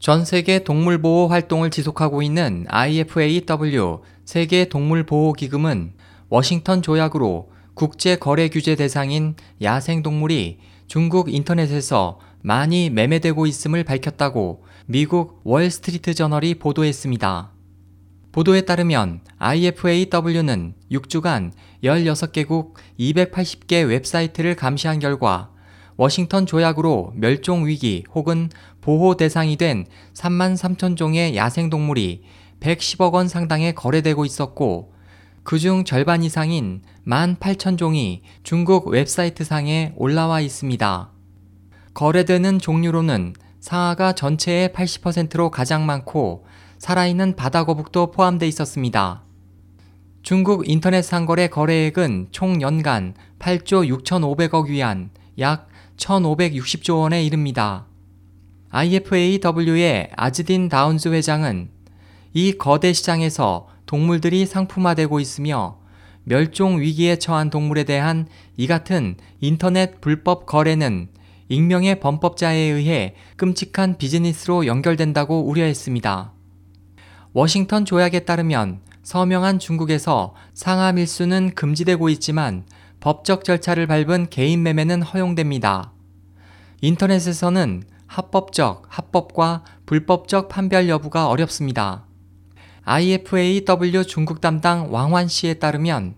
전 세계 동물 보호 활동을 지속하고 있는 IFAW 세계 동물 보호 기금은 워싱턴 조약으로 국제 거래 규제 대상인 야생 동물이 중국 인터넷에서 많이 매매되고 있음을 밝혔다고 미국 월스트리트 저널이 보도했습니다. 보도에 따르면 IFAW는 6주간 16개국 280개 웹사이트를 감시한 결과 워싱턴 조약으로 멸종 위기 혹은 보호 대상이 된 3만 3천 종의 야생동물이 110억 원 상당에 거래되고 있었고 그중 절반 이상인 1만 8천 종이 중국 웹사이트 상에 올라와 있습니다. 거래되는 종류로는 상아가 전체의 80%로 가장 많고 살아있는 바다거북도 포함돼 있었습니다. 중국 인터넷 상거래 거래액은 총 연간 8조 6,500억 위안, 약 1,560조 원에 이릅니다. IFAW의 아즈딘 다운즈 회장은 이 거대 시장에서 동물들이 상품화되고 있으며 멸종 위기에 처한 동물에 대한 이 같은 인터넷 불법 거래는 익명의 범법자에 의해 끔찍한 비즈니스로 연결된다고 우려했습니다. 워싱턴 조약에 따르면 서명한 중국에서 상하 밀수는 금지되고 있지만 법적 절차를 밟은 개인 매매는 허용됩니다. 인터넷에서는 합법적, 합법과 불법적 판별 여부가 어렵습니다. IFAW 중국 담당 왕환 씨에 따르면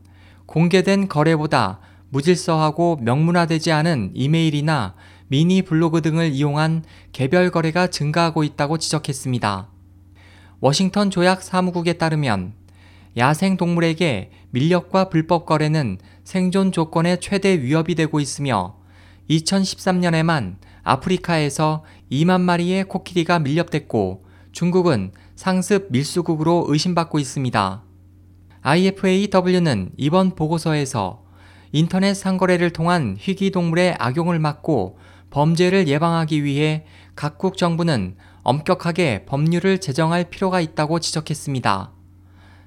공개된 거래보다 무질서하고 명문화되지 않은 이메일이나 미니 블로그 등을 이용한 개별 거래가 증가하고 있다고 지적했습니다. 워싱턴 조약 사무국에 따르면 야생 동물에게 밀렵과 불법 거래는 생존 조건의 최대 위협이 되고 있으며 2013년에만 아프리카에서 2만 마리의 코끼리가 밀렵됐고 중국은 상습 밀수국으로 의심받고 있습니다. IFAW는 이번 보고서에서 인터넷 상거래를 통한 희귀 동물의 악용을 막고 범죄를 예방하기 위해 각국 정부는 엄격하게 법률을 제정할 필요가 있다고 지적했습니다.